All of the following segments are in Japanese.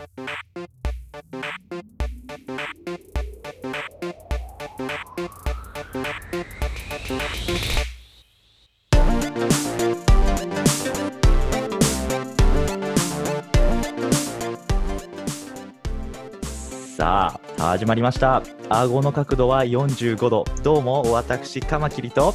さあ始まりました顎の角度は45度どうも私カマキリと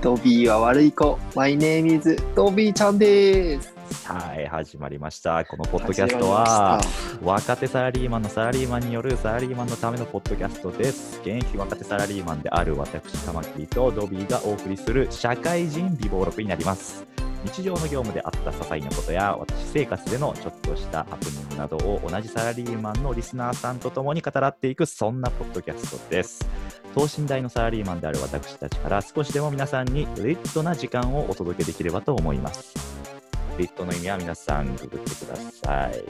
ドビーは悪い子。マイネームイズドビーちゃんです。はい始まりました。このポッドキャストは若手サラリーマンのサラリーマンによるサラリーマンのためのポッドキャストです。現役若手サラリーマンである私カマキリとドビーがお送りする社会人美貌録になります。日常の業務であった些細なことや私生活でのちょっとしたハプニングなどを同じサラリーマンのリスナーさんと共に語らっていくそんなポッドキャストです。等身大のサラリーマンである私たちから少しでも皆さんにリットな時間をお届けできればと思いますリットの意味は皆さんググってください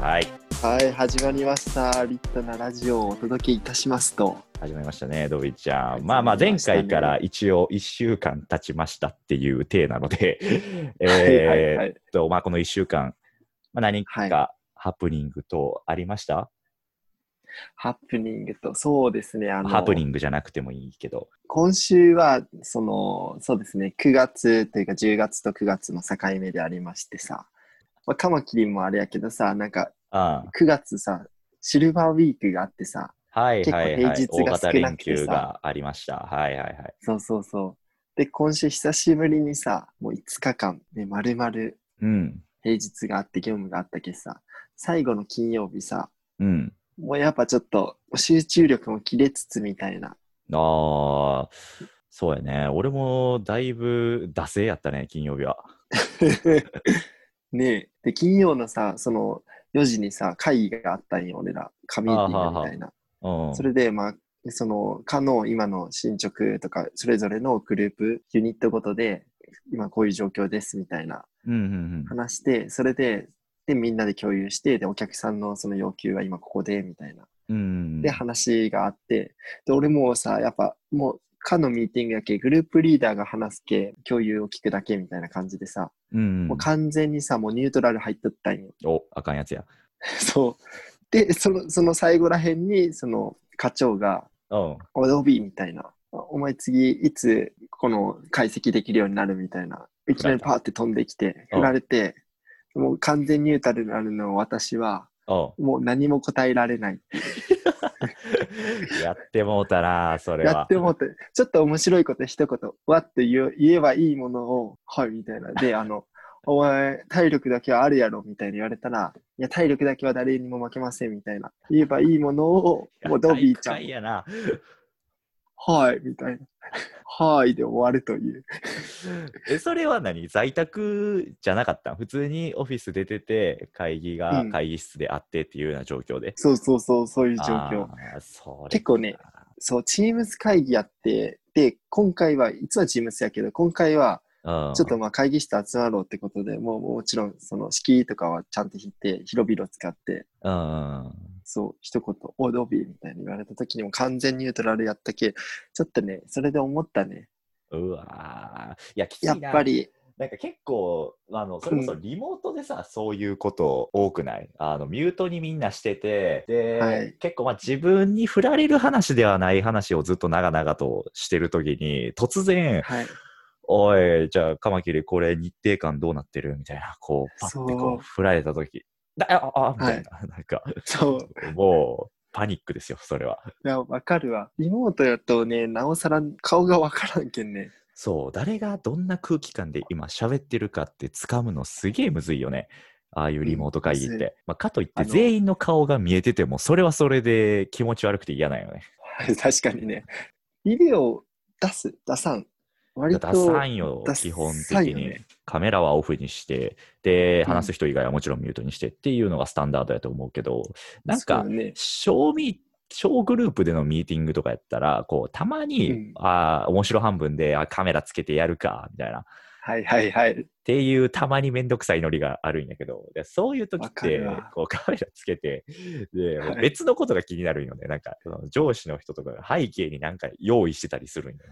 はいたはい、始まりました。リットなラジオをお届けいたしますと。始まりましたね、ドビーちゃん。始まあまあ、前回から一応1週間経ちましたっていう体なので、はいはいはいえーっと、まあ、この1週間、まあ、何はかハプニングとありました、ハプニングと、そうですね。あの、ハプニングじゃなくてもいいけど。今週は、その、そうですね、9月というか10月と9月の境目でありましてさ、まあ、カマキリもあれやけどさ、なんかあ9月さ、シルバーウィークがあってさ、あはい結構はいはい。平日大型が少な連くてさ休がありました。はいはいはい。そうそうそう。で、今週久しぶりにさ、もう5日間、ね、丸々うん。平日があって業務があったけどさ、最後の金曜日さ、うん。もうやっぱちょっと集中力も切れつつみたいな。ああ、そうやね。俺もだいぶ惰性やったね、金曜日は。ねえ。で、金曜のさ、その4時にさ、会議があったんよ、俺ら。紙ミーティングみたいな。うん。それで、まあ、その、課の今の進捗とか、それぞれのグループ、ユニットごとで、今こういう状況ですみたいなうんうん話して、それで、で、みんなで共有して、で、お客さんのその要求は今ここで、みたいな。うん。うん。で、話があって、で、俺もうさ、やっぱ、もう、課のミーティングやけ、グループリーダーが話すけ、共有を聞くだけみたいな感じでさ、うんもう完全にさ、もうニュートラル入っとったんよ。お、あかんやつや。そう。で、その、その最後らへんに、その、課長が、うん。おドビーみたいな。お前次、いつ、この解析できるようになるみたいな。いきなりパーって飛んできて、うん振られて、もう完全ニュートラルなの私は、うん。もう何も答えられない。やってもうたな、それは。やって思って、ちょっと面白いこと一言、わって言えばいいものを、はい、みたいな。で、あの、お前、体力だけはあるやろ、みたいに言われたら、いや、体力だけは誰にも負けません、みたいな。言えばいいものを、もうドビーちゃん。はい、みたいな。はい、で終わるという。え、それは何？在宅じゃなかったん？普通にオフィス出てて、会議がうん会議室であってっていうような状況で？そうそうそう、そういう状況。結構ねそう、チームズ会議やって、で、今回は、いつはチームズやけど、今回は、うん、ちょっとまあ会議室集まろうってことで、もうもちろん、その敷居とかはちゃんと引いて、広々使って、うん。そう、一言、オードビーみたいに言われた時にも完全ニュートラルやったけ、ちょっとね、それで思ったね。うわーいや、きついやなっぱり、なんか結構、あの、それこそリモートでさ、そういうこと多くない？あの、ミュートにみんなしてて、で、はい。結構まあ自分に振られる話ではない話をずっと長々としてるときに、突然、はい。おい、じゃあ、カマキリ、これ日程感どうなってる？みたいな、こう、パッてこう、振られたとき、だあ、あ、みたいな、なんか、そう。もう、パニックですよ、それは。いや、わかるわ。リモートやとね、なおさら顔がわからんけんね。そう、誰がどんな空気感で今喋ってるかって掴むのすげえむずいよね。ああいうリモート会議って。うんまあ、かといって全員の顔が見えてても、それはそれで気持ち悪くて嫌なんよね。確かにね。ビデオ出す、出さん？割と。出さんよ出、基本的に。よねカメラはオフにして、で、うん話す人以外はもちろんミュートにしてっていうのがスタンダードやと思うけど、なんかそう、ね。小グループでのミーティングとかやったら、こう、たまに、うんああ、面白半分で、あカメラつけてやるか、みたいな。はいはいはい。っていうたまにめんどくさいノリがあるんやけど、でそういう時ってこうカメラつけて、ではい別のことが気になるんよね。なんか上司の人とかが背景になんか用意してたりするんよ。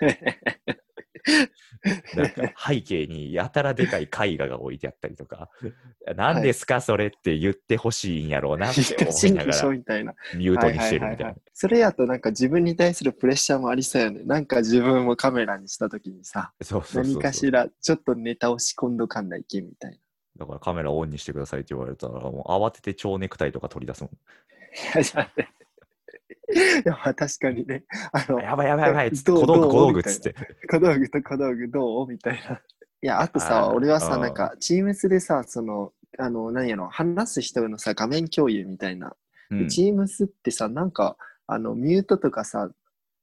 なんか背景にやたらでかい絵画が置いてあったりとか、何ですかそれって言ってほしいんやろうなって思いながらみたいな。ミュートにしてるみたいな。それやとなんか自分に対するプレッシャーもありそうやね。なんか自分もカメラにしたときにさ、そうそうそうそう何かしらちょっとネタを仕込んどかんないけみたいな。だからカメラオンにしてくださいって言われたら、もう慌てて蝶ネクタイとか取り出すもん。いや、まあ確かにね。あの、やばいやばいやばいっつって、どう小道具小道具っつって。小道具と小道具どう？みたいな。いや、あとさ、俺はさ、うんなんか、チームスでさ、その、あの、何やろ、話す人のさ、画面共有みたいな。うんチームスってさ、なんか、あの、ミュートとかさ、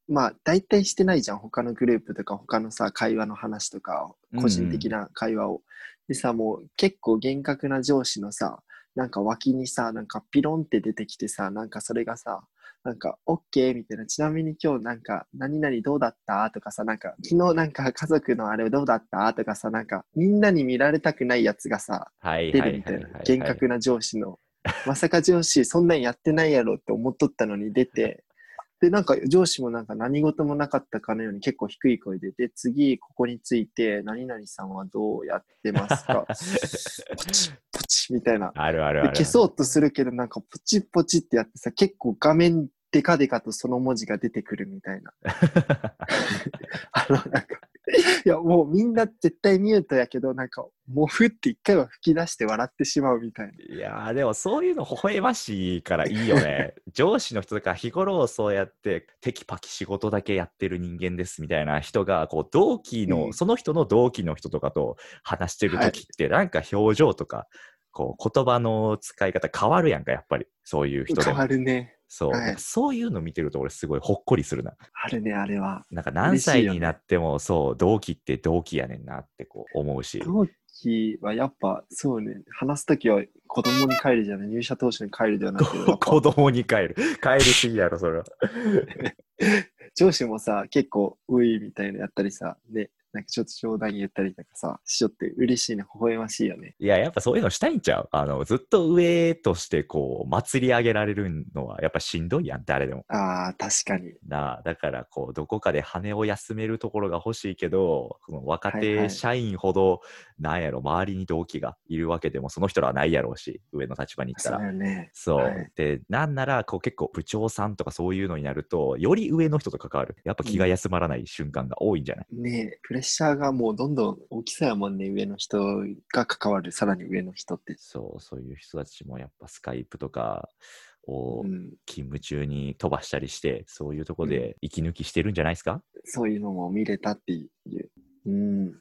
まあ、大体してないじゃん。他のグループとか、他のさ、会話の話とか、個人的な会話を。でさ、もう結構厳格な上司のさ、なんか脇にさ、なんかピロンって出てきてさ、なんかそれがさ、なんか、OK みたいな、ちなみに今日なんか、何々どうだった？とかさ、なんか、昨日なんか家族のあれどうだった？とかさ、なんか、みんなに見られたくないやつがさ、はい。出るみたいな、厳格な上司の。まさか上司、そんなんやってないやろって思っとったのに出て、で、なんか上司もなんか何事もなかったかのように結構低い声で、で、次、ここについて、何々さんはどうやってますか？ポチポチみたいな。あるあるある。で消そうとするけど、なんかポチポチってやってさ、結構画面デカデカとその文字が出てくるみたいな。あの、なんか、いや、もうみんな絶対ミュートやけど、なんか、もうふって一回は吹き出して笑ってしまうみたいな。いやーでもそういうの微笑ましいからいいよね。上司の人とか日頃そうやってテキパキ仕事だけやってる人間ですみたいな人がこう同期の、うんその人の同期の人とかと話してる時ってなんか表情とか、こう言葉の使い方変わるやんかやっぱりそういう人で変もわるね。そう、はいそういうの見てると俺すごいほっこりするな。あるね、あれは。なんか何歳になっても、そう同期って同期やねんなってこう思うし。同期はやっぱ、そうね、話すときは子供に帰るじゃない、入社当初に帰るではなく子供に帰る。帰りすぎやろ、それは。上司もさ、結構、ういみたいなやったりさ、ね、なんかちょっと冗談言ったりとかさ、しよって嬉しいね、微笑ましいよね。いや、やっぱそういうのしたいんちゃう？あの、ずっと上としてこう、祭り上げられるのはやっぱしんどいやん、誰でも。ああ、確かに。なあ、だからこう、どこかで羽を休めるところが欲しいけど、その若手社員ほど、なんやろ、周りに同期がいるわけでも、その人らはないやろうし、上の立場に行ったそうね。そう。はいで、なんなら、こう結構部長さんとかそういうのになると、より上の人と関わる。やっぱ気が休まらない瞬間が多いんじゃない、ねレッシャーがもうどんどん大きさやもんね、上の人が関わる、さらに上の人って。そう、そういう人たちもやっぱスカイプとかをうん、勤務中に飛ばしたりして、そういうとこで息抜きしてるんじゃないですか、そういうのも見れたっていう。うん。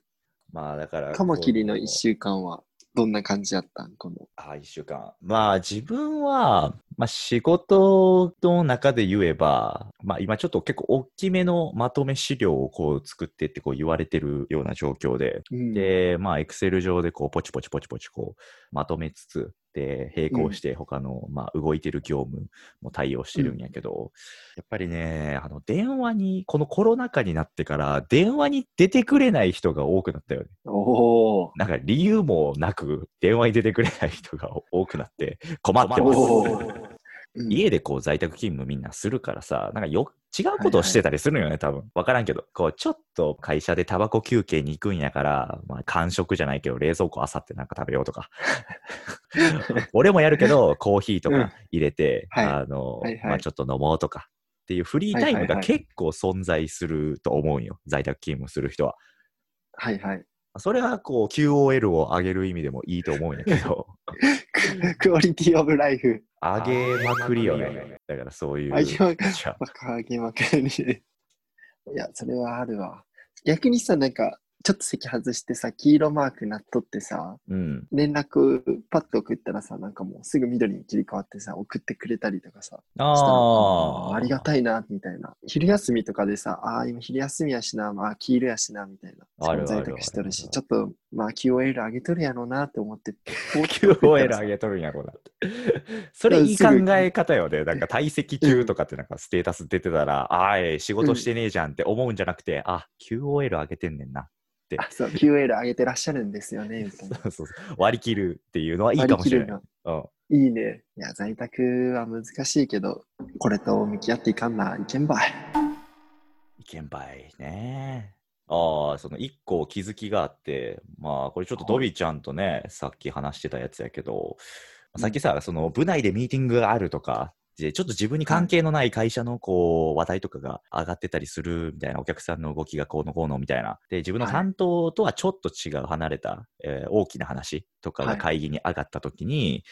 まあだから。カマキリのこう一週間はどんな感じやったんこの？あ、一週間。まあ自分は、まあ仕事の中で言えば、まあ今ちょっと結構大きめのまとめ資料をこう作ってってこう言われてるような状況で、うん、で、まあエクセル上でこうポチポチポチポチこうまとめつつ、で、並行して他の、まあ動いてる業務も対応してるんやけど、やっぱりね、あの電話に、このコロナ禍になってから電話に出てくれない人が多くなったよね。おお。なんか理由もなく電話に出てくれない人が多くなって困ってます。家でこう在宅勤務みんなするからさ、なんかよ違うことをしてたりするのよね、多分。わからんけど。こう、ちょっと会社でタバコ休憩に行くんやから、まあ、間食じゃないけど、冷蔵庫あさってなんか食べようとか。俺もやるけど、コーヒーとうんか入れて、はいあの、はいはいまあ、ちょっと飲もうとか。っていうフリータイムがはいはいはい結構存在すると思うんよ。在宅勤務する人は。はいはい。それはこう QOL を上げる意味でもいいと思うんやけど、クオリティオブライフ。上げまくりよね。だからそういう。上げまくじゃあげまくり。いや、それはあるわ。逆にさ、なんか、ちょっと席外してさ、黄色マークなっとってさ、うん。連絡パッと送ったらさ、なんかもうすぐ緑に切り替わってさ、送ってくれたりとかさ、ああありがたいな、みたいな。昼休みとかでさ、ああ、今昼休みやしな、まあ黄色やしな、みたいな。在宅しとるし、ちょっと、まあ QOL 上げとるやろうなって思って、QOL 上げとるんやろうなって。それいい考え方よね。なんか退席中とかってなんかステータス出てたら、ああ、ええ仕事してねえじゃんって思うんじゃなくて、あ、QOL 上げてんねんな。あそう QOL 上げてらっしゃるんですよね。そうそう割り切るっていうのはいいかもしれない。いいね。いや、在宅は難しいけど、これと向き合っていかんな、いけんばい。意見ばいね。ああ、その一個気づきがあって、まあ、これちょっとドビーちゃんとね、さっき話してたやつやけど、うんさっきさ、その部内でミーティングがあるとか、でちょっと自分に関係のない会社のこう話題とかが上がってたりするみたいな、お客さんの動きがこうのこうのみたいな。で、自分のはい。担当とはちょっと違う離れた、えー大きな話とかがはい。会議に上がったときに、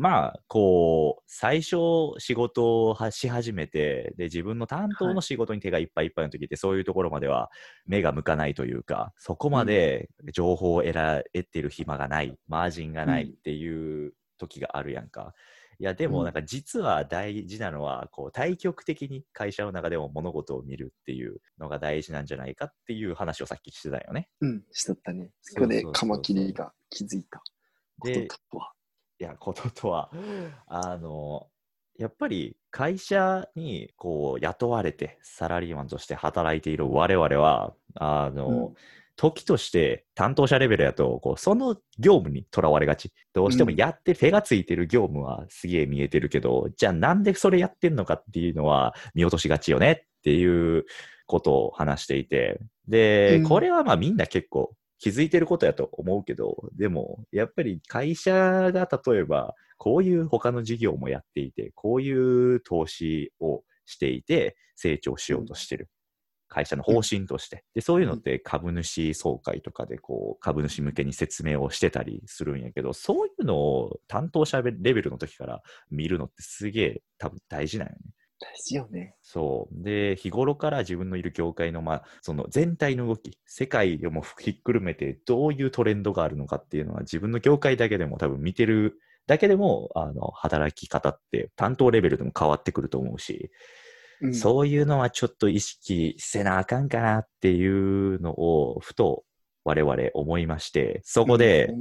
まあ、こう、最初仕事をはし始めて、で、自分の担当の仕事に手がいっぱいいっぱいの時って、そういうところまでは目が向かないというか、そこまで情報を得ら得てる暇がない、マージンがないっていう時があるやんか。いや、でうんもなんか実は大事なのは、こう、対極的に会社の中でも物事を見るっていうのが大事なんじゃないかっていう話をさっきしてたよね。うん、しとったね。そこでカマキリが気づいたことでとは。いや、こととは、あの、やっぱり会社にこう雇われてサラリーマンとして働いている我々は、あの、うん。時として担当者レベルやと、こうその業務にとらわれがち。どうしてもうん。やって、手がついてる業務はすげえ見えてるけど、じゃあなんでそれやってんのかっていうのは見落としがちよねっていうことを話していて、で、うん。これはまあみんな結構気づいてることやと思うけど、でもやっぱり会社が例えばこういう他の事業もやっていて、こういう投資をしていて成長しようとしてる。会社の方針として。で、そういうのって株主総会とかでこう株主向けに説明をしてたりするんやけど、そういうのを担当者レベルの時から見るのってすげえ多分大事なんよね。大事よね。そう。で、日頃から自分のいる業界の、まあ、その全体の動き、世界をもひっくるめてどういうトレンドがあるのかっていうのは自分の業界だけでも多分見てるだけでも、あの、働き方って担当レベルでも変わってくると思うし、うん、そういうのはちょっと意識せなあかんかなっていうのをふと我々思いまして、そこで。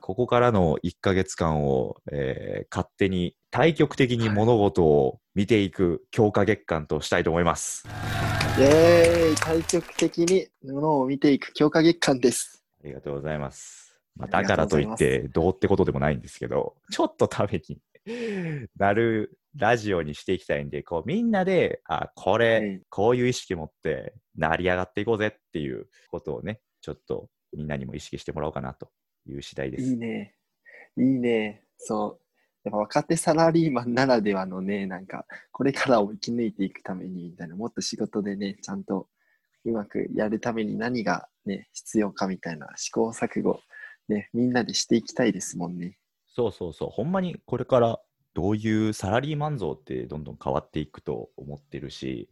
ここからの1ヶ月間を、えー勝手に対極的に物事を見ていく強化月間としたいと思います。イェーイ対極的にものを見ていく強化月間です。ありがとうございます。まあ、だからといってどうってことでもないんですけど、ちょっとために なるラジオにしていきたいんで、こうみんなで、あ、これ、はいこういう意識持って成り上がっていこうぜっていうことをね、ちょっとみんなにも意識してもらおうかなという次第です。いいね。いいね。そう。やっぱ若手サラリーマンならではのね、なんか、これからを生き抜いていくために、みたいな、もっと仕事でね、ちゃんとうまくやるために何がね、必要かみたいな試行錯誤、ね、みんなでしていきたいですもんね。そうそうそう、ほんまにこれからどういうサラリーマン像ってどんどん変わっていくと思ってるし、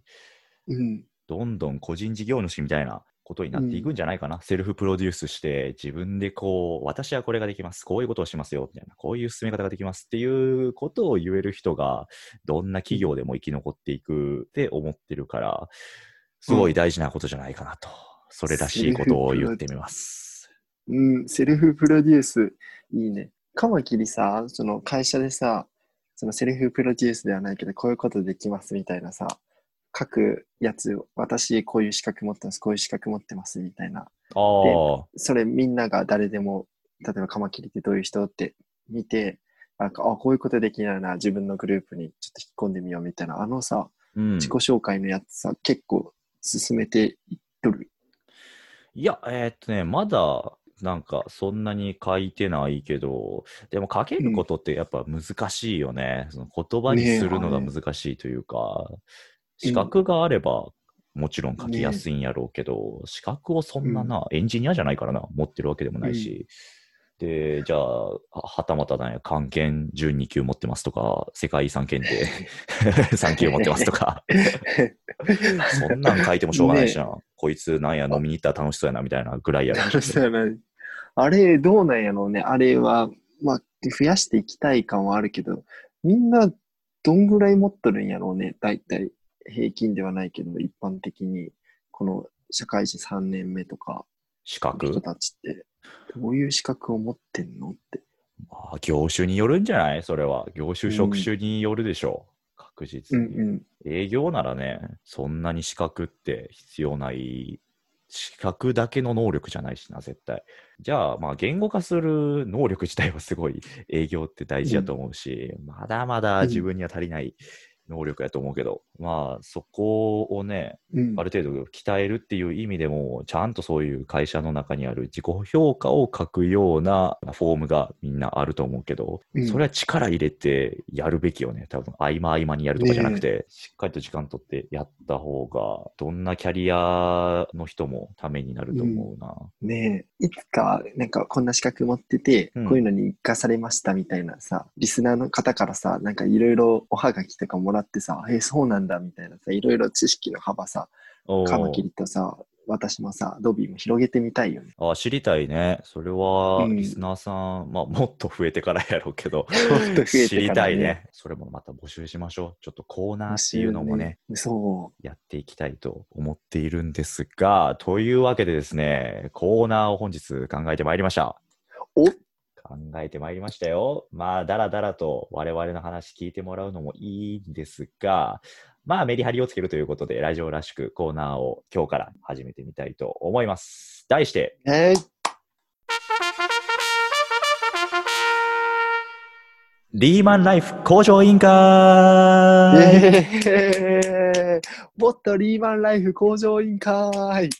うん。どんどん個人事業主みたいなことになっていくんじゃないかな。セルフプロデュースして、自分でこう、私はこれができます。こういうことをしますよ。みたいな。こういう進め方ができますっていうことを言える人が、どんな企業でも生き残っていくって思ってるから、すごい大事なことじゃないかなと。それらしいことを言ってみます。うん、セルフプロデュース、いいね。カマキリさ、その会社でさ、そのセルフプロデュースではないけど、こういうことできますみたいなさ、書くやつ、私こういう資格持ってます、こういう資格持ってますみたいな。ああ、それみんなが誰でも、例えばカマキリってどういう人って見て、なんか、あ、こういうことできないな、自分のグループにちょっと引っ込んでみようみたいな、あのさ、うん。自己紹介のやつさ、結構進めていっとる？いや、えーっとね、まだ、なんか、そんなに書いてないけど、でも書けることってやっぱ難しいよね。その言葉にするのが難しいというか、うん資格があれば、もちろん書きやすいんやろうけど、資格をそんなな、エンジニアじゃないからな、持ってるわけでもないし、で、じゃあ、ははたまたね、漢検準2級持ってますとか、世界遺産検定 3級持ってますとか、そんなん書いてもしょうがないしな。こいつなんや飲みに行ったら楽しそうやなみたいなぐらいや楽しそうやな。あれ、どうなんやろうね。あれは、まあ、増やしていきたい感はあるけど、みんな、どんぐらい持っとるんやろうね。だいたい、平均ではないけど、一般的に、この社会人3年目とか、資人格、たちって、どういう資格を持ってんのって。まあ、業種によるんじゃない？それは。業種、職種によるでしょう。確実に。うんうん。営業ならね、そんなに資格って必要ない。資格だけの能力じゃないしな、絶対。じゃあ、まあ、言語化する能力自体はすごい営業って大事だと思うし、まだまだ自分には足りない能力やと思うけど、まあ、そこをね、うん。ある程度鍛えるっていう意味でも、ちゃんとそういう会社の中にある自己評価を書くようなフォームがみんなあると思うけど、うん。それは力入れてやるべきよね。多分合間合間にやるとかじゃなくて、しっかりと時間取ってやった方が、どんなキャリアの人もためになると思うな。ねえ、いつか、なんかこんな資格持ってて、うん。こういうのに生かされましたみたいなさ、リスナーの方からさ、なんかいろいろおはがきとかもらってさ、えそうなんだみたいなさ、いろいろ知識の幅さ、カマキリとさ、私もさ、ドビーも広げてみたいよね。あ知りたいね。それは、うんリスナーさん、まあ、もっと増えてからやろうけど、もっと増えてね知りたいね。それもまた募集しましょう。ちょっとコーナーっていうのもね、そやっていきたいと思っているんですが、というわけでですね、コーナーを本日考えてまいりました。う。お考えてまいりましたよ。まあ、だらだらと我々の話聞いてもらうのもいいんですが、まあ、メリハリをつけるということで、ラジオらしくコーナーを今日から始めてみたいと思います。題して、えー、リーマンライフ向上委員会、えー、もっとリーマンライフ向上委員会。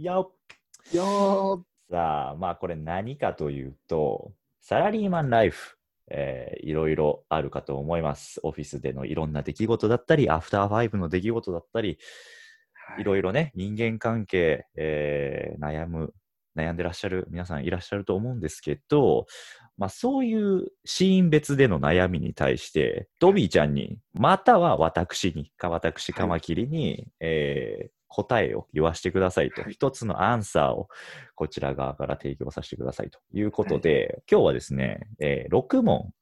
よっ。よさあ、まあこれ何かというと、サラリーマンライフ、えーいろいろあるかと思います。オフィスでのいろんな出来事だったり、アフターファイブの出来事だったり、ーい。ろいろね、人間関係、えー悩む、悩んでらっしゃる皆さんいらっしゃると思うんですけど、まあそういうシーン別での悩みに対して、ドビーちゃんに、または私に、か私、カマキリに、えー答えを言わせてくださいと、はい。一つのアンサーをこちら側から提供させてくださいということで、今日はですね、えー6問、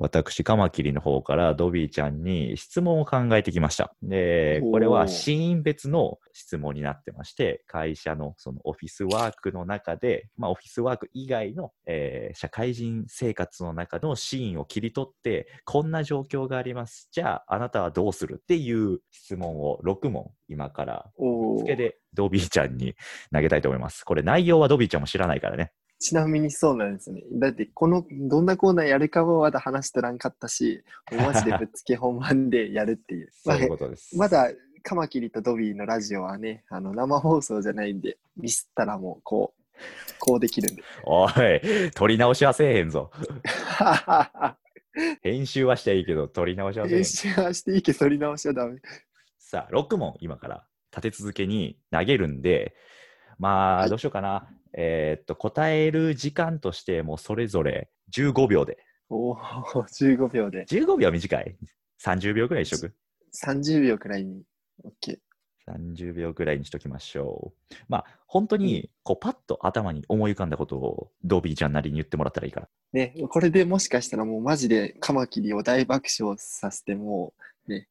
私、カマキリの方からドビーちゃんに質問を考えてきました。で、これはシーン別の質問になってまして、会社のそのオフィスワークの中で、まあオフィスワーク以外の、えー社会人生活の中のシーンを切り取って、こんな状況があります。じゃあ、あなたはどうするっていう質問を6問今からおーつけでドビーちゃんに投げたいと思います。これ内容はドビーちゃんも知らないからね。ちなみにそうなんですね。だって、この、どんなコーナーやるかもまだ話しとらんかったし、マジでぶっつけ本番でやるっていう。そういうことです。まだ、カマキリとドビーのラジオはね、あの、生放送じゃないんで、ミスったらもう、こう、こうできるんで。おい、撮り直しはせえへんぞ。編集はしていいけど、撮り直しはせえへん編。集はしていいけど、取り直しはダメ。さあ、6問今から立て続けに投げるんで、まあ、はいどうしようかな。えーっと、答える時間としてもそれぞれ15秒で。おお、15秒で。15秒は短い ?30 秒ぐらいにしとく？30秒くらいに。OK。30秒ぐらいにしときましょう。まあ、本当に、こう、パッと頭に思い浮かんだことを、ドビーちゃんなりに言ってもらったらいいから。ね、これでもしかしたらもうマジでカマキリを大爆笑させてもう、ね、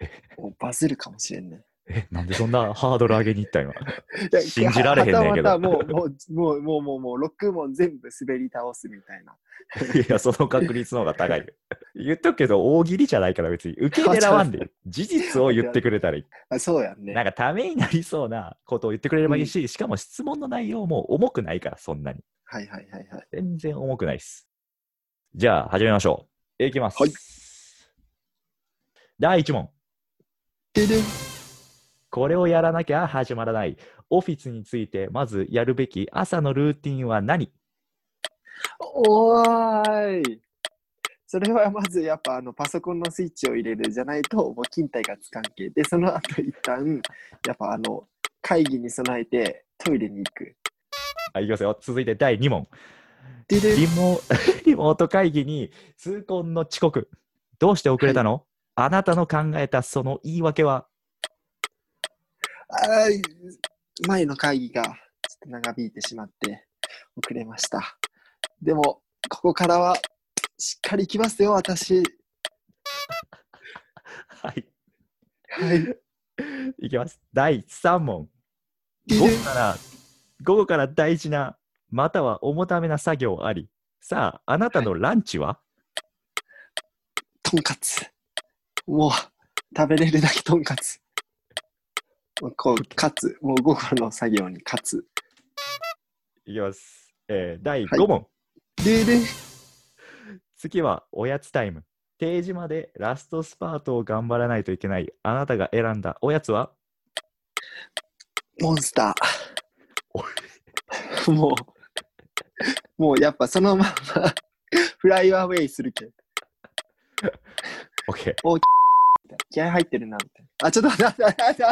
もうバズるかもしれんね。え、なんでそんなハードル上げに行った今。信じられへんねんけどもう、もう、もう、もう、もう、もう、6問全部滑り倒すみたいな。いや、その確率の方が高いよ。言っとくけど、大喜利じゃないから別に、受け狙わんで事実を言ってくれたらいい。あそうやんね。なんか、ためになりそうなことを言ってくれればいいし、しかも質問の内容も重くないから、そんなに。はいはいはいはい。全然重くないです。じゃあ、始めましょう。いきます。はい第1問。ででんこれをやらなきゃ始まらない。オフィスについて、まずやるべき朝のルーティンは何？おーい。それはまずやっぱあのパソコンのスイッチを入れるじゃないともう勤怠がつかんけ。で、その後一旦やっぱあの会議に備えてトイレに行く。はい、いきますよ。続いて第2問。リモ リモート会議に痛恨の遅刻。どうして遅れたの、あなたの考えたその言い訳は？前の会議がちょっと長引いてしまって遅れました。でも、ここからはしっかり行きますよ、私。はい。はい。いきます。第3問。で午後から、午後から大事な、または重ためな作業あり。さあ、あなたのランチは、とんかつ。もう、食べれるだけとんかつ。もうこう、かつ。もう午後の作業にかつ。いきます。えー第5問。でで、次はおやつタイム。定時までラストスパートを頑張らないといけないあなたが選んだおやつは？モンスタおー。もう、もうやっぱそのままフライアウェイするけん。OK。気合入ってるな、みたいな。あ、ちょっと待って、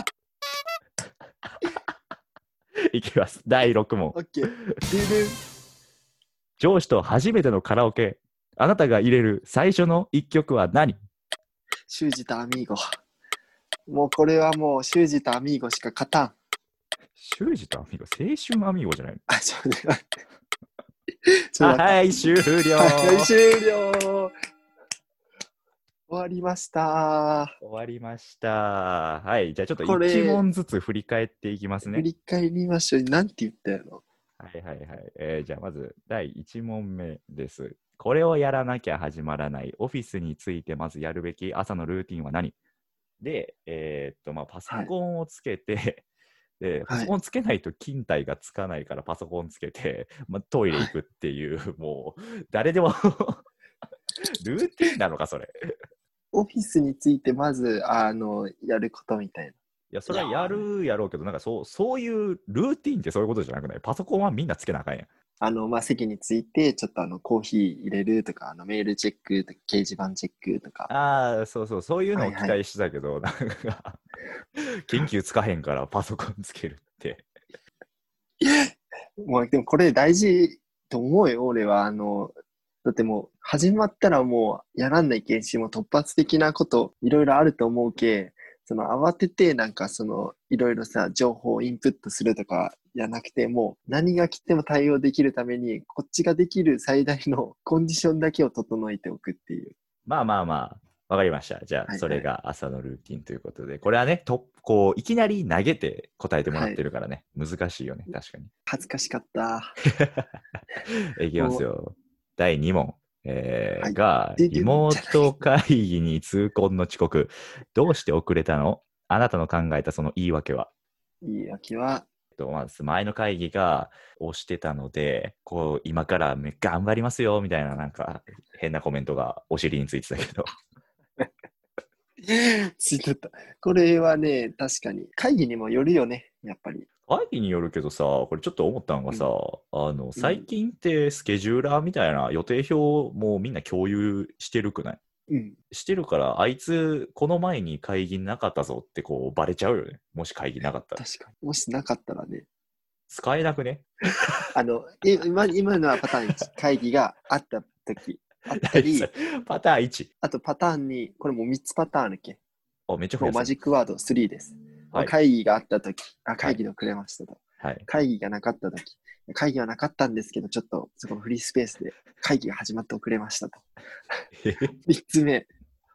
いきます。第6問上司と初めてのカラオケ。あなたが入れる最初の一曲は何？修二とアミーゴ。もうこれはもう修二とアミーゴしか勝たん。修二とアミーゴ、青春アミーゴじゃないの？あ。ちょっと待って はい、終了。はい、終了終わりました。終わりました。はい、じゃあちょっとこれ1問ずつ振り返っていきますね振。り返りましょう。なんて言ったやろはいはいはい。えーじゃあまず第1問目です。これをやらなきゃ始まらないオフィスについてまずやるべき朝のルーティンは何？で、えーっと、まあ、パソコンをつけて、で、パソコンつけないと勤怠がつかないからパソコンつけて、まあ、トイレ行くっていう、もう、誰でも ルーティンなのか、それ。オフィスについてまず、あの、やることみたいな。いや、それはやるやろうけど、なんかそう、そういうルーティンってそういうことじゃなくない？パソコンはみんなつけなあかんやん。あの、まあ、席について、ちょっとあの、コーヒー入れるとか、あの、メールチェックとか、掲示板チェックとか。ああ、そうそう、そういうのを期はいはい待してたけど、なんか、研究つかへんからパソコンつけるって。もう、でもこれ大事と思うよ、俺は。あの、だってもう、始まったらもう、やらんないけんし、もう突発的なこと、いろいろあると思うけ、その、慌てて、なんかその、いろいろさ、情報をインプットするとか、じゃなくて、もう、何が来ても対応できるために、こっちができる最大のコンディションだけを整えておくっていう。まあまあまあ、わかりました。じゃあ、はいはいそれが朝のルーティンということで、これはね、とこう、いきなり投げて答えてもらってるからね、難しいよね、確かに。恥ずかしかった。いきますよ。第2問。えーはいが、リモート会議に痛恨の遅刻。どうして遅れたの？あなたの考えたその言い訳はいい秋は、えっとまず前の会議が押してたので、こう、今からめ頑張りますよ、みたいな、なんか、変なコメントがお尻についてたけど。ついてった。これはね、確かに、会議にもよるよね、やっぱり。会議によるけどさ、これちょっと思ったのがさ、あの、最近ってスケジューラーみたいな予定表もみんな共有してるくない？うん。してるから、あいつ、この前に会議なかったぞってこう、バレちゃうよね。もし会議なかったら。確かに。もしなかったらね、使えなくね？あの、い今今のはパターン1、会議があった時あったり、パターン1。あとパターンに、これもう3つパターンあるっけ？あ、めっちゃ増もうマジックワード3です。はい会議があった時あ、会議で遅れましたと。はい。会議がなかった時会議はなかったんですけど、ちょっとそこのフリースペースで会議が始まって遅れましたと。3つ目、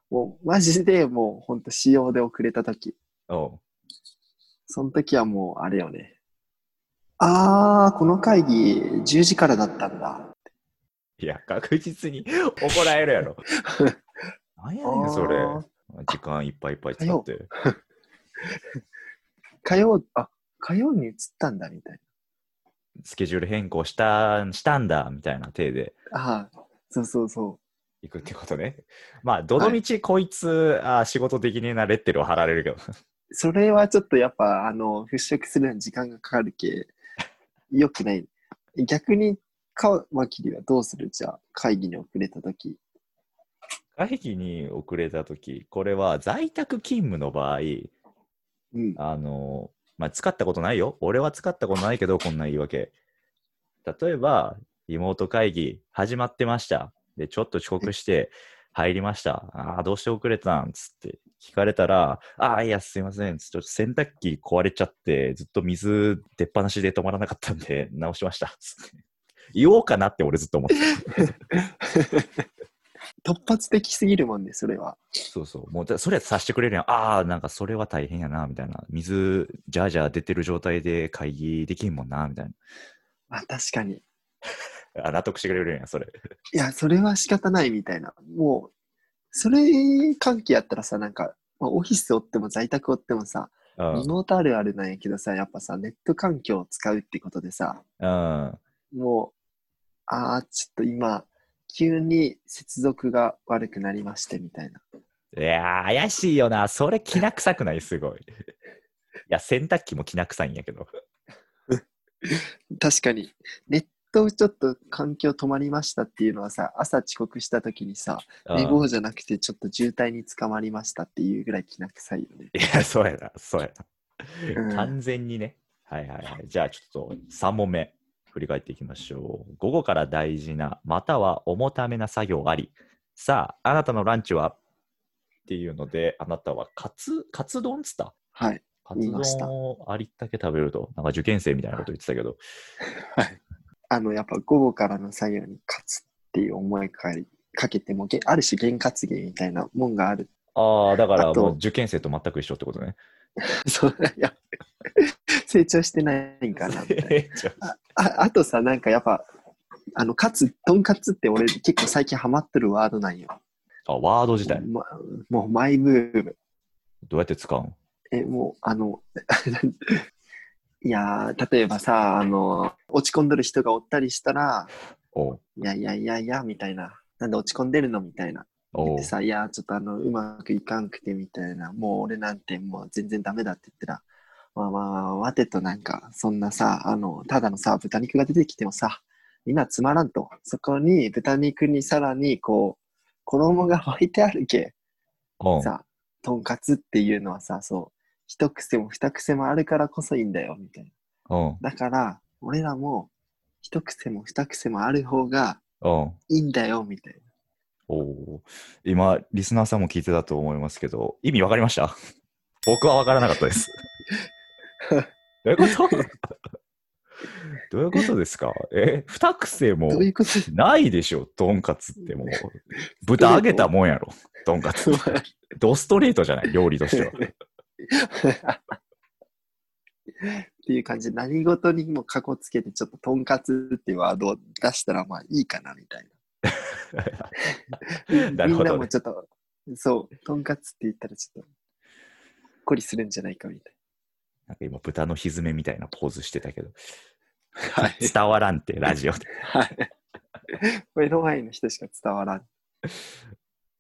もうマジでもうほんと仕様で遅れた時おうその時はもうあれよね。あー、この会議10時からだったんだ。いや、確実に怒られるやろ。なんやねん、それあ。時間いっぱいいっぱい使って。火曜、あ、火曜に移ったんだみたいスケジュール変更したしたんだみたいな体でな。ああ、そうそうそ行くってことね。まあ、どのみちこいつ、あ仕事的になレッテルを貼られるけど。う。それはちょっとやっぱ、あの、払拭するのに時間がかかるけ、良くない。逆に、カマキリはどうする？じゃあ、会議に遅れたとき。会議に遅れたとき、これは在宅勤務の場合、うん。あの、まあ、使ったことないよ。俺は使ったことないけど、こんな言い訳。例えば、リモート会議始まってました。で、ちょっと遅刻して入りました。ああ、どうして遅れたん？つって聞かれたら、ああ、いや、すいません。ちょっと洗濯機壊れちゃって、ずっと水出っ放しで止まらなかったんで、直しました。つって言おうかなって俺ずっと思ってた。突発的すぎるもんね、それは。そうそう。もうだ、それはさしてくれるやん。ああ、なんかそれは大変やな、みたいな。水、ジャージャー出てる状態で会議できんもんな、みたいまあ確かに。な。あ納得してくれるやん、それ。いや、それは仕方ないみたいな。もう、それ関係やったらさ、なんか、まあ、オフィスおっても在宅おってもさ、うんリ。モートあるあるなんやけどさ、やっぱさ、ネット環境を使うってことでさ、うん。もう、ああ、ちょっと今、急に接続が悪くなりましてみたいな。いやー、怪しいよな。それ、きな臭くない？すごい。いや、洗濯機もきな臭いんやけど。確かに、ネットちょっと環境止まりましたっていうのはさ、朝遅刻した時にさ、寝うん坊じゃなくてちょっと渋滞に捕まりましたっていうぐらいきな臭いよね。いや、そうやな、そうやうんな。完全にね。はいはいはい。じゃあ、ちょっと3問目、振り返っていきましょう。午後から大事な、または重ためな作業あり。さあ、あなたのランチは？っていうので、あなたはカツ、カツ丼っつった？はい。カツ丼をありったけ食べると、なんか受験生みたいなこと言ってたけど、はい。あの、やっぱ午後からの作業に勝つっていう思いかかけても、げある種験担ぎみたいなもんがある。ああ、だからもう受験生と全く一緒ってことね。そう、いや、成長してないんかなみたいな。ああとさ、なんかやっぱ、あの、カツ、とんかつって俺結構最近ハマってるワードなんよ。あ、ワード自体、ま、もうマイブーム。どうやって使うん？え、もう、あの、いやー、例えばさ、あの、落ち込んでる人がおったりしたら、いやいやいやいや、みたいな。なんで落ち込んでるの？みたいな。言おうってさ、いや、ちょっとあの、うまくいかんくてみたいな。もう俺なんてもう全然ダメだって言ったら、まあまあ、待てとなんか、そんなさ、あの、ただのさ、豚肉が出てきてもさ、みんなつまらんと。そこに豚肉にさらにこう、衣が巻いてあるけ。さ、とんかつっていうのはさ、そう、一癖も二癖もあるからこそいいんだよ、みたいな。だから、俺らも、一癖も二癖もある方がいいんだよ、みたいな。おー今、リスナーさんも聞いてたと思いますけど、意味わかりました？僕はわからなかったです。どういうこと？どういうことですか？え、二癖もないでしょ、とんかつってもう。豚揚げたもんやろ、とんかつ。ドストレートじゃない、料理としては。っていう感じで、何事にもかこつけて、ちょっととんかつっていうワードを出したら、まあいいかな、みたいな。ねみんなもちょっと、そう、とんかつって言ったらちょっと、こりするんじゃないか、みたいなんか今、豚のひずめみたいなポーズしてたけど、な。はい。伝わらんって、ラジオで。はい。目の前の人しか伝わらん。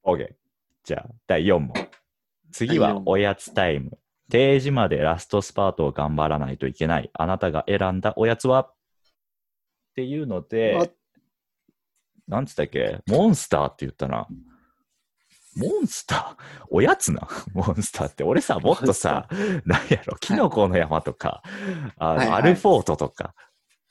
OK。じゃあ、第4問。次はおやつタイム。定時までラストスパートを頑張らないといけない。あなたが選んだおやつは？っていうので、なんつったっけ？モンスターって言ったな。モンスター？おやつな？モンスターって。俺さ、もっとさ、なんやろ、キノコの山とか、あのはいはいアルフォートとか、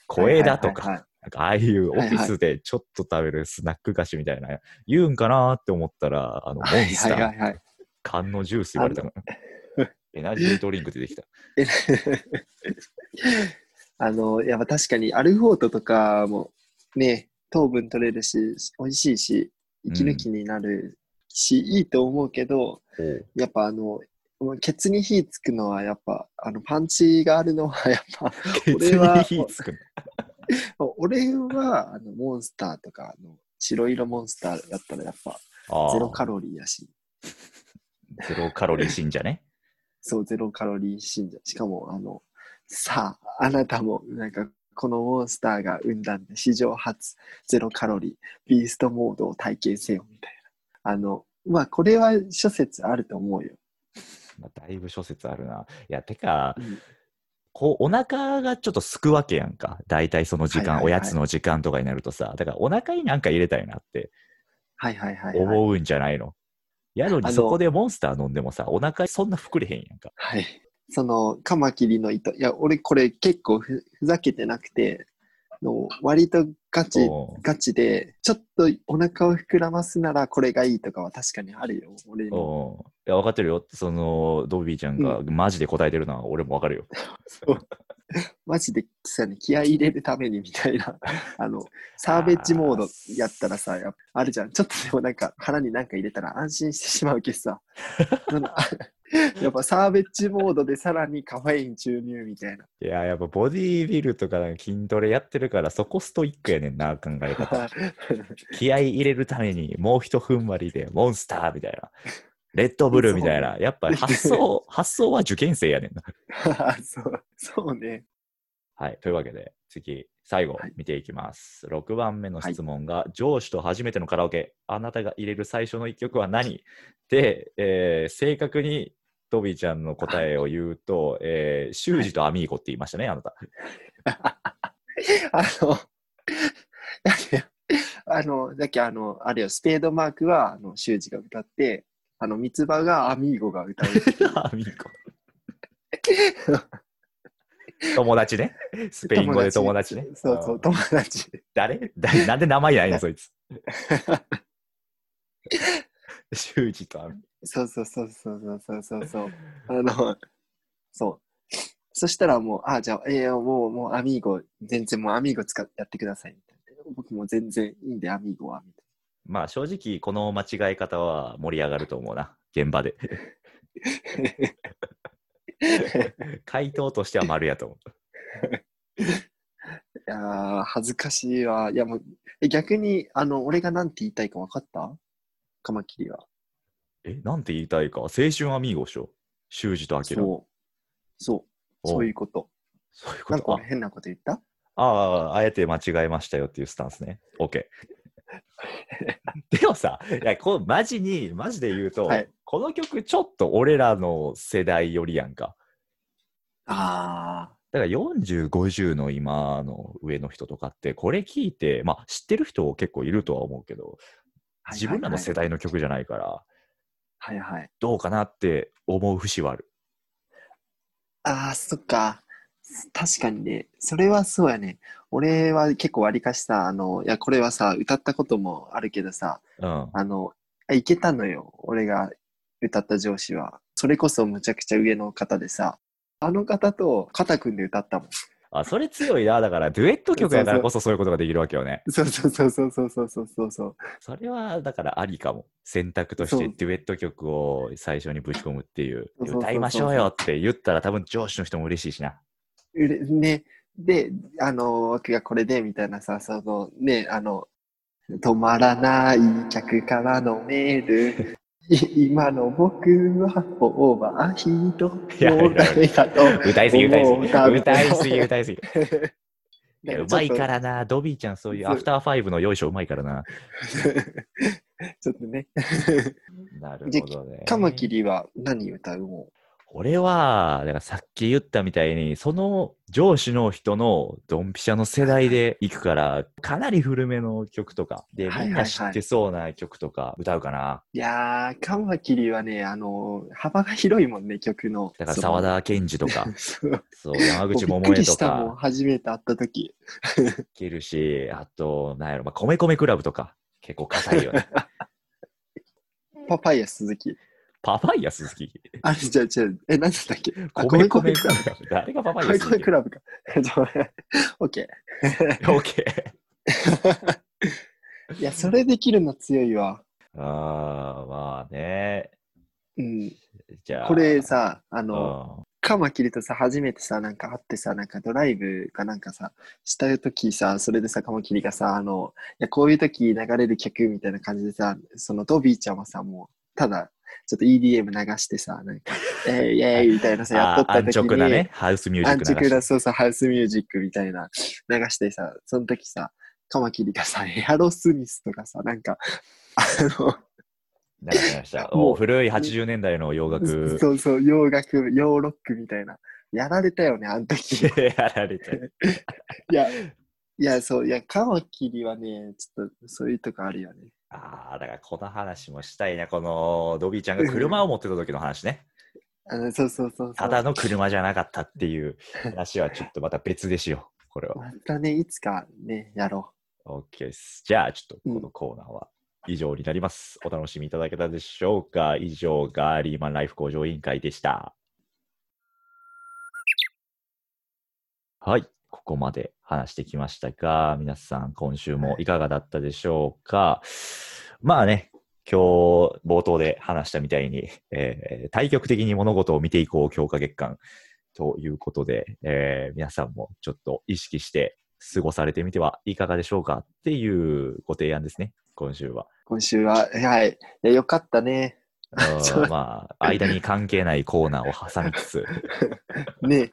小枝とか、はいはいなんかああいうオフはいはいィスでちょっと食べるスナック菓子みたいな、言うんかなって思ったら、あの、モンはいスター、はいはいはい。缶のジュース言われたから。エナジードリンク出てきた。え あの、やっぱ確かにアルフォートとかもね、糖分取れるし、美味しいし、息抜きになるし、いいと思うけど、やっぱあの、ケツに火つくのはやっぱ、あの、パンチがあるのはやっぱ、俺は。俺は、あの、モンスターとか、あの、白色モンスターだったらやっぱ、ゼロカロリーやし、ゼロカロリー信者ね。そう、ゼロカロリー信者。しかも、あの、さあ、あなたも、なんか、このモンスターが生んだんで、史上初、ゼロカロリー、ビーストモードを体験せよ、みたいな。あの、まあ、これは諸説あると思うよ。まあ、だいぶ諸説あるな。いや、てか、うんこう、お腹がちょっとすくわけやんか。大体その時間、はいはいはいおやつの時間とかになるとさ。だから、お腹になんか入れたいなってはいはいはい、はい。思うんじゃないの？やのにそこでモンスター飲んでもさ、お腹そんな膨れへんやんか。はい。その、カマキリの糸。いや、俺これ結構ふふざけてなくて、の割とガチ、ガチで、ちょっとお腹を膨らますならこれがいいとかは確かにあるよ。俺いや、分かってるよ。その、ドビーちゃんがマジで答えてるのは俺も分かるよ。そうマジでさ、ね、気合い入れるためにみたいな。あの、サーベッジモードやったらさ、あるじゃん。ちょっとでもなんか腹になんか入れたら安心してしまうけどさ。やっぱサーベッジモードでさらにカフェイン注入みたいな。いや、やっぱボディービルとか筋トレやってるから、そこストイックやねんな、考え方。気合い入れるためにもう一踏ん張りでモンスターみたいな。レッドブルみたいな。やっぱり発想、発想は受験生やねんな。そう、そうね。はい。というわけで、次、最後はい見ていきます。6番目の質問が、上司と初めてのカラオケ、あなたが入れる最初の一曲は何？で、えー正確にトビーちゃんの答えを言うと、えー修二とアミーゴって言いましたね、あなた。あの、だってあの、だっけ、あの、あれよ、スペードマークは、あの、修二が歌って、あの、三つ葉がアミーゴが歌う。アミーゴ。友達ね。スペイン語で友達ね。そうそう、ん友達。誰？誰？なんで名前ないの、そいつ。修二とアミーゴ。そうそうそうそうそうそうそう。あの、そう。そしたらもう、あ、じゃあ、えや、もう、もう、アミーゴ、全然もうアミーゴ使ってやってください、みたいな。僕も全然いいんで、アミーゴは、みたいな。まあ、正直、この間違え方は盛り上がると思うな、現場で。回答としては丸やと思う。いや恥ずかしいわ。いや、もう、逆に、あの、俺が何て言いたいか分かった？カマキリは。え、なんて言いたいか？青春アミーゴでしょ？修二とアキラ。そう。そう。おそういうこと。そういうこと？あなんか俺変なこと言った？ああ、あえて間違えましたよっていうスタンスね。OK。でもさ、いやこうマジに、マジで言うと、はいこの曲ちょっと俺らの世代よりやんか。あだから40、50の今の上の人とかって、これ聞いて、まあ知ってる人結構いるとは思うけど、あ。自分らの世代の曲じゃないから、はいはい。どうかなって思う節はある。ああ、そっか。確かにね。それはそうやね。俺は結構割りかしさ、あの、いや、これはさ、歌ったこともあるけどさ、うん。あの、あいけたのよ。俺が歌った上司は。それこそむちゃくちゃ上の方でさ、あの方と肩組んで歌ったもん。あ、それ強いな。だから、デュエット曲やからこそそういうことができるわけよね。そうそうそうそうそうそうそうそれは、だからありかも。選択としてデュエット曲を最初にぶち込むっていう歌いましょうよって言ったら多分上司の人も嬉しいしな。うれね、で、あの、僕がこれでみたいなさ、そのね、あの、止まらない客からのメール。い 今の僕はオーバーヒート。いやいやもう誰歌いすぎ、歌いすぎ。歌いすぎ、歌いすぎ。いやうまいからな。ドビーちゃん、そういうアフターファイブのよいしょうまいからな。と ちょっとね。なるほどね。カマキリは何歌う？も俺は、だからさっき言ったみたいに、その上司の人のドンピシャの世代で行くから、かなり古めの曲とか、で、はいはいはいみんな知ってそうな曲とか歌うかな。いやー、カマキリはね、あの、幅が広いもんね、曲の。だから沢田研二とか、そう。山口百恵とか初めて会った時。いけるし、あと、なんやろ、まあ、米米クラブとか、結構硬いよね。パパイヤ鈴木。パパイヤ鈴木。あれ、じゃあ、じゃあ、え、何だったっけ？あ米米クラブラブ。誰がパパイヤ米鈴木米クラブか。オッケオッケー。ー。いや、それできるの強いわ。ああ、まあね。うん。じゃあ。これさ、あうの、ん、カマキリとさ、初めてさ、なんか会ってさ、なんかドライブかなんかさ、した時さ、それでさ、カマキリがさ、あの、いや、こういう時流れる曲みたいな感じでさ、そのドビーちゃんはさ、もう、ただ、ちょっと EDM 流してさ、なんか、えいえいみたいなさ、やっとった時に、直なね、ハウスミュージック流してなそうそう、ハウスミュージックみたいな流してさ、その時さ、カマキリがさ、エアロスミスとかさ、なんか、あの、流しました。もう古い80年代の洋楽。そうそう、洋楽、洋ロックみたいな。やられたよね、あの時。い やられて。や、いや、そう、いや、カマキリはね、ちょっとそういうとこあるよね。ああ、だからこの話もしたいな。このドビーちゃんが車を持ってた時の話ね。あのそうそうそう。ただの車じゃなかったっていう話はちょっとまた別でしよう。これは。またね、いつかね、やろ OK です。じゃあ、ちょっとこのコーナーは以上になります。お楽しみいただけたでしょうか以上、ガーリーマンライフ向上委員会でした。はい。ここまで話してきましたが、皆さん今週もいかがだったでしょうか？まあね、今日冒頭で話したみたいに、えー対極的に物事を見ていこう強化月間ということで、えー皆さんもちょっと意識して過ごされてみてはいかがでしょうかっていうご提案ですね、今週は。う。今週は、はい。いや、よかったね。まあ、間に関係ないコーナーを挟みつつ、ね。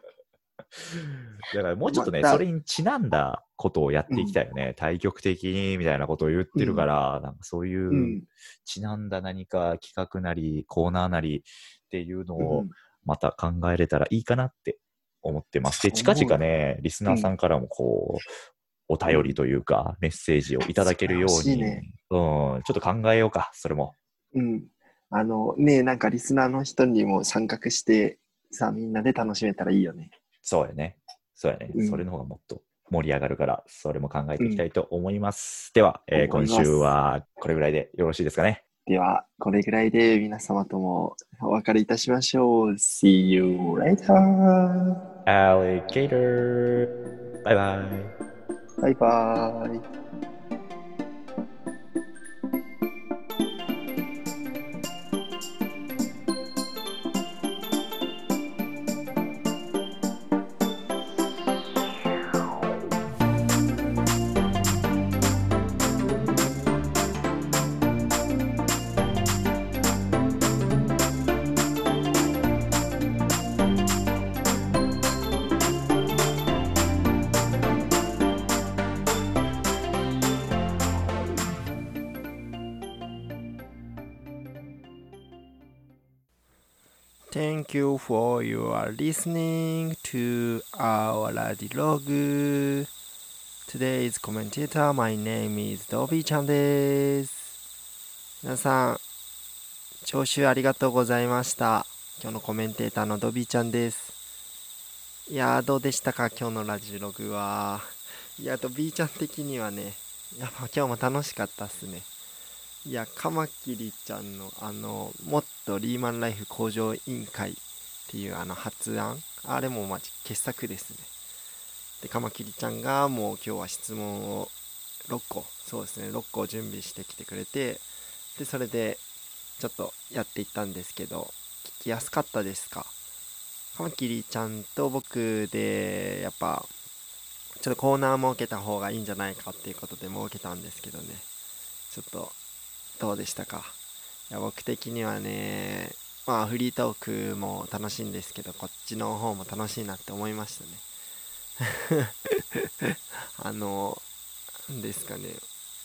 だからもうちょっとね、またそれにちなんだことをやっていきたいよね。対極的にみたいなことを言ってるから、なんかそういううんちなんだ何か企画なり、コーナーなりっていうのうをんまた考えれたらいいかなって思ってます。で、近々ね、リスナーさんからもこう、お便りというか、メッセージをいただけるように、ねうん、ちょっと考えようか、それも。うん。あのね、なんかリスナーの人にも参画して、さ、みんなで楽しめたらいいよね。そうやね。そうやね。うんそれの方がもっと盛り上がるから、それも考えていきたいと思います。では、えー今週はこれぐらいでよろしいですかね？では、これぐらいで皆様ともお別れいたしましょう。See you later! Alligator! バイバイ。バイバイ。Thank you for your listening to our radio log. Today's commentator, my name is Dobby ちゃんです。皆さん、聴取ありがとうございました。今日のコメンテーターのドビーちゃんです。いやー、どうでしたか？今日のラジログは。いや、ドビーちゃん的にはね、やっぱ今日も楽しかったっすね。いや、カマキリちゃんのあの、もっとリーマンライフ向上委員会っていうあの発案、あれもまじ傑作ですね。で、カマキリちゃんがもう今日は質問を6個、そうですね、6個準備してきてくれて、で、それでちょっとやっていったんですけど、聞きやすかったですか？カマキリちゃんと僕で、やっぱ、ちょっとコーナー設けた方がいいんじゃないかっていうことで設けたんですけどね、ちょっとどうでしたか？いや僕的にはねまあフリートークも楽しいんですけどこっちの方も楽しいなって思いましたね。あのなんですかね。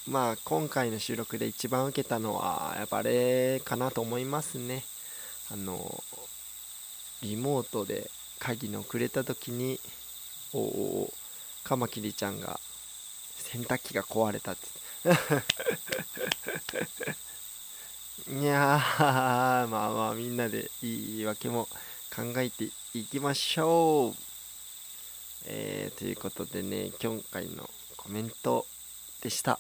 まあ今回の収録で一番受けたのはやっぱあれかなと思いますね。あのリモートで鍵のくれた時におおカマキリちゃんが洗濯機が壊れたっていやー、まあまあみんなでいい言い訳も考えていきましょう。えー、ということでね、今回のコメントでした。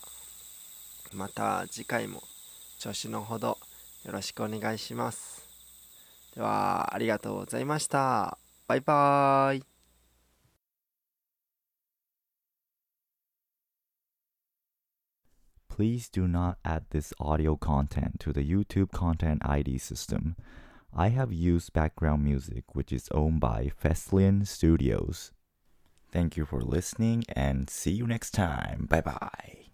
また次回も調子のほどよろしくお願いします。では、ありがとうございました。バイバーイ。Please do not add this audio content to the YouTube Content ID system. I have used background music which is owned by Feslian Studios. Thank you for listening and see you next time. Bye bye.